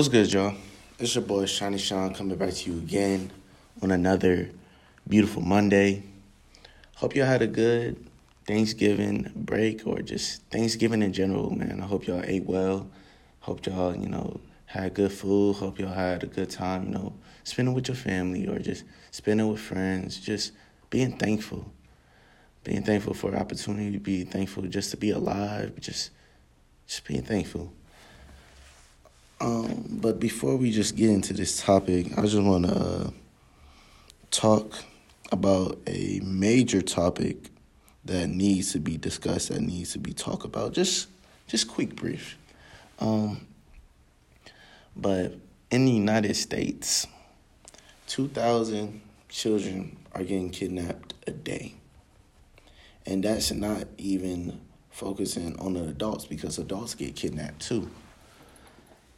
What's good, y'all? It's your boy Shiny Sean coming back to you again on another beautiful Monday. Hope y'all had a good Thanksgiving break or just Thanksgiving in general, man. I hope y'all ate well. Hope y'all, you know, had good food. Hope y'all had a good time, you know, spending with your family or just spending with friends. Just being thankful. Being thankful for opportunity, be thankful just to be alive, just just being thankful. Um, but before we just get into this topic, I just want to uh, talk about a major topic that needs to be discussed, that needs to be talked about. Just, just quick brief. Um, but in the United States, two thousand children are getting kidnapped a day, and that's not even focusing on the adults because adults get kidnapped too.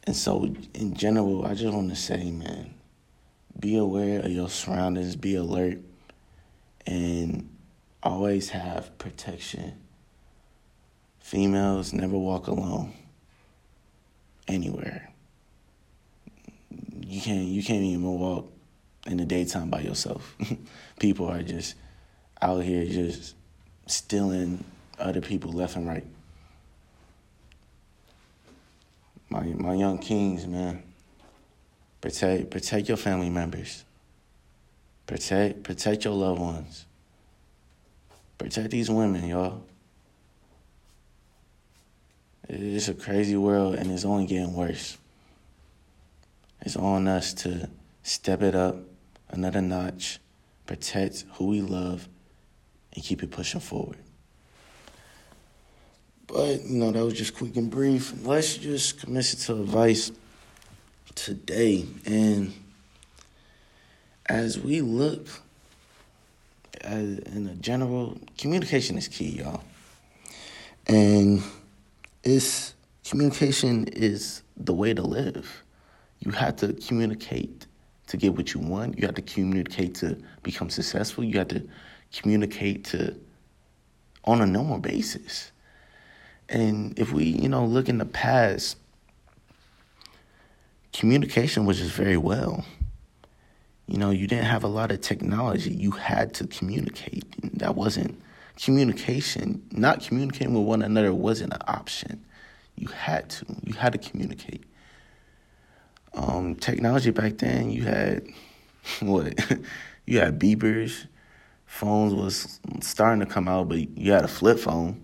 And so, in general, I just want to say, man, be aware of your surroundings, be alert, and always have protection. Females never walk alone anywhere. You can't you can't even walk in the daytime by yourself. people are just out here just stealing other people left and right. My my young kings, man. Protect protect your family members. Protect protect your loved ones. Protect these women, y'all. It's a crazy world and it's only getting worse. It's on us to step it up another notch, protect who we love, and keep it pushing forward. But, you know, that was just quick and brief. Let's just commit to advice today. And as we look as in a general, communication is key, y'all. And it's communication is the way to live. You have to communicate to get what you want. You have to communicate to become successful. You have to communicate to on a normal basis. And if we, you know, look in the past, communication was just very well. You know, you didn't have a lot of technology. You had to communicate. That wasn't communication. Not communicating with one another wasn't an option. You had to. You had to communicate. Um, technology back then, you had what? you had beepers. Phones was starting to come out, but you had a flip phone.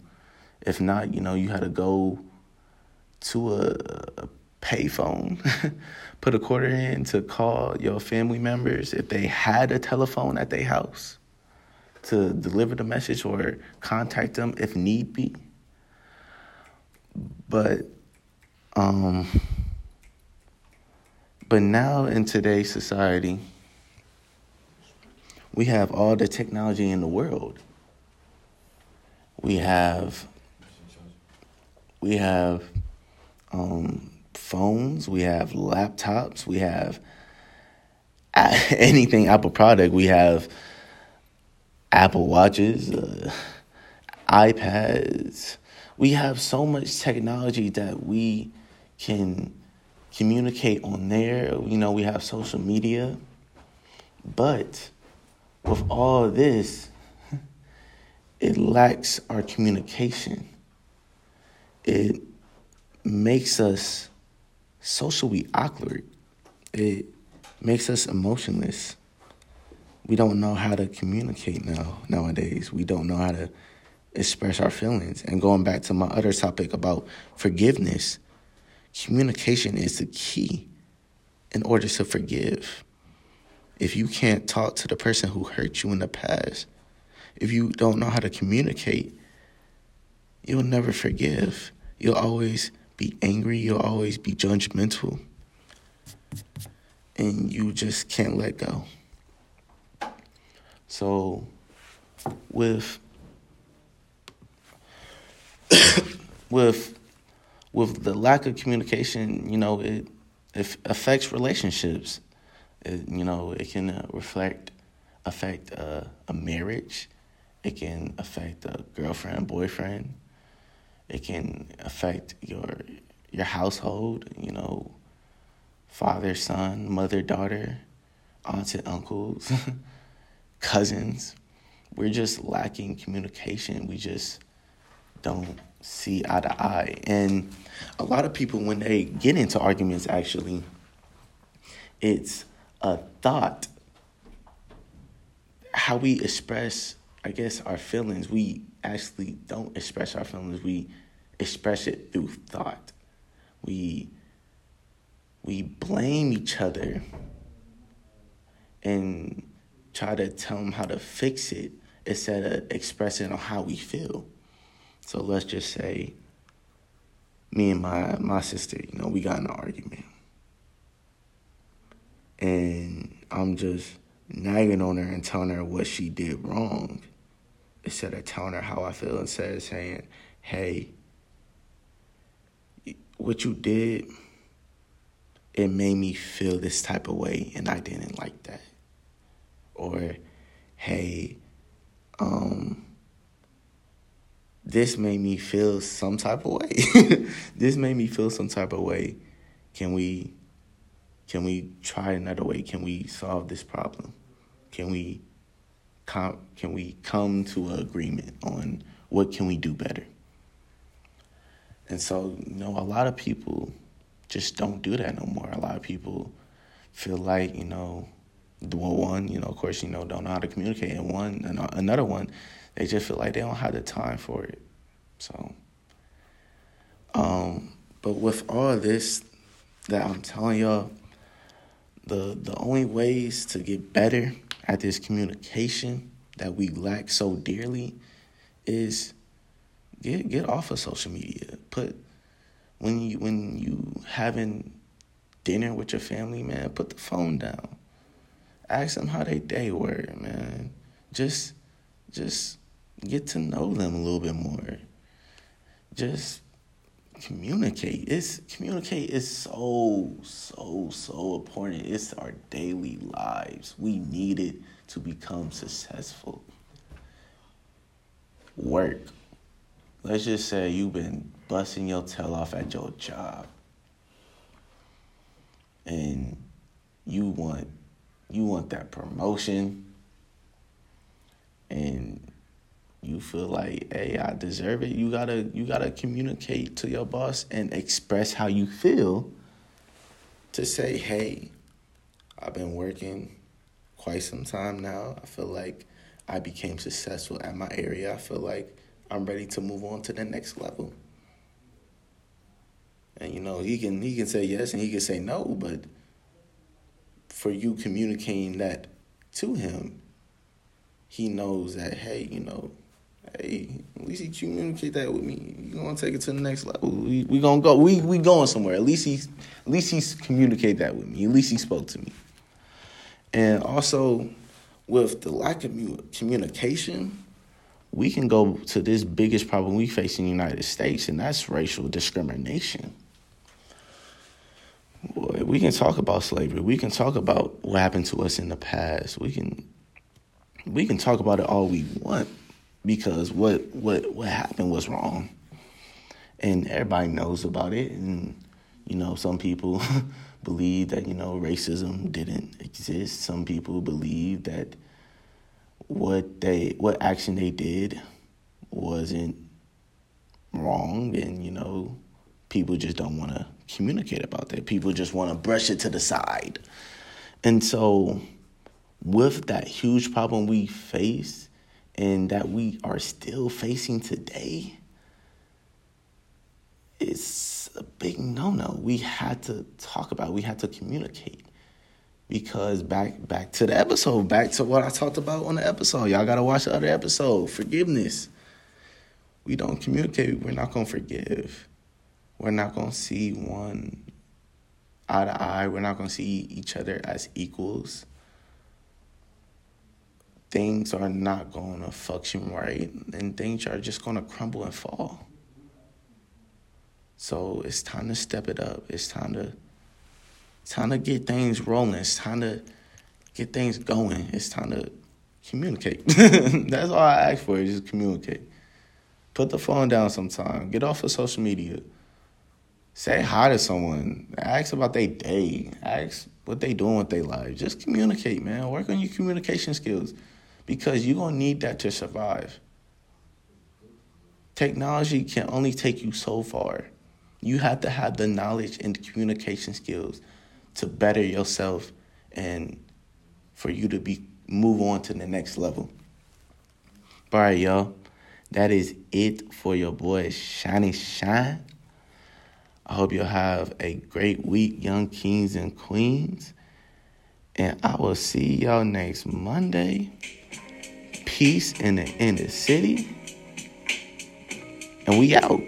If not, you know, you had to go to a, payphone, put a quarter in to call your family members if they had a telephone at their house to deliver the message or contact them if need be. But um but now in today's society we have all the technology in the world. We have we have um, phones, we have laptops, we have anything Apple product. We have Apple watches, uh, iPads. We have so much technology that we can communicate on there. You know, we have social media. But with all this, it lacks our communication it makes us socially awkward. It makes us emotionless. We don't know how to communicate now nowadays. We don't know how to express our feelings. And going back to my other topic about forgiveness, communication is the key in order to forgive. If you can't talk to the person who hurt you in the past, if you don't know how to communicate, you'll never forgive. You'll always be angry. You'll always be judgmental. And you just can't let go. So, with with with the lack of communication, you know, it it affects relationships. It, you know, it can uh, reflect affect uh, a marriage. It can affect a girlfriend, boyfriend. It can affect your your household, you know, father, son, mother, daughter, aunts and uncles, cousins. We're just lacking communication. We just don't see eye to eye. And a lot of people, when they get into arguments, actually, it's a thought. How we express, I guess, our feelings, we actually don't express our feelings. We express it through thought. We we blame each other and try to tell them how to fix it instead of expressing how we feel. So let's just say me and my my sister, you know, we got an argument. And I'm just nagging on her and telling her what she did wrong. Instead of telling her how I feel, instead of saying, hey, what you did, it made me feel this type of way and I didn't like that. Or, hey, um, this made me feel some type of way. this made me feel some type of way. Can we can we try another way? Can we solve this problem? Can we com- can we come to an agreement on what can we do better? And so, you know, a lot of people just don't do that no more. A lot of people feel like, you know, well, one, you know, of course, you know, don't know how to communicate, and one, another one, they just feel like they don't have the time for it. So, um, but with all this that I'm telling y'all, the the only ways to get better at this communication that we lack so dearly is get get off of social media. Put when you when you having dinner with your family, man, put the phone down. Ask them how they day were, man. Just just get to know them a little bit more. Just communicate. It's communicate is so so so important. It's our daily lives. We need it to become successful. Work let's just say you've been busting your tail off at your job and you want you want that promotion and you feel like hey i deserve it. You gotta you gotta communicate to your boss and express how you feel to say hey i've been working quite some time now. I feel like i became successful at my area. I feel like I'm ready to move on to the next level. And you know, he can he can say yes and he can say no, but for you communicating that to him, he knows that hey, you know, hey, at least he communicate that with me. You gonna take it to the next level. We we gonna go. We we going somewhere. At least he's at least he's communicate that with me. At least he spoke to me. And also, with the lack of communication, we can go to this biggest problem we face in the United States, and that's racial discrimination. Boy, we can talk about slavery. We can talk about what happened to us in the past. We can we can talk about it all we want because what what what happened was wrong. And everybody knows about it and you know, some people believe that, you know, racism didn't exist. Some people believe that what they what action they did wasn't wrong and you know people just don't want to communicate about that people just want to brush it to the side and so with that huge problem we face and that we are still facing today it's a big no-no we had to talk about it. we had to communicate because back back to the episode, back to what I talked about on the episode. Y'all gotta watch the other episode. Forgiveness. We don't communicate, we're not gonna forgive. We're not gonna see one eye to eye. We're not gonna see each other as equals. Things are not gonna function right, and things are just gonna crumble and fall. So it's time to step it up. It's time to time to get things rolling. It's time to get things going. It's time to communicate. That's all I ask for is just communicate. Put the phone down sometime. Get off of social media. say hi to someone. Ask about their day. Ask what they doing with their life. Just communicate, man. Work on your communication skills because you're going to need that to survive. Technology can only take you so far. You have to have the knowledge and communication skills to better yourself and for you to be move on to the next level. All right, y'all. That is it for your boy Shiny Shine. I hope you'll have a great week, young kings and queens. And I will see y'all next Monday. Peace in the inner city. And we out.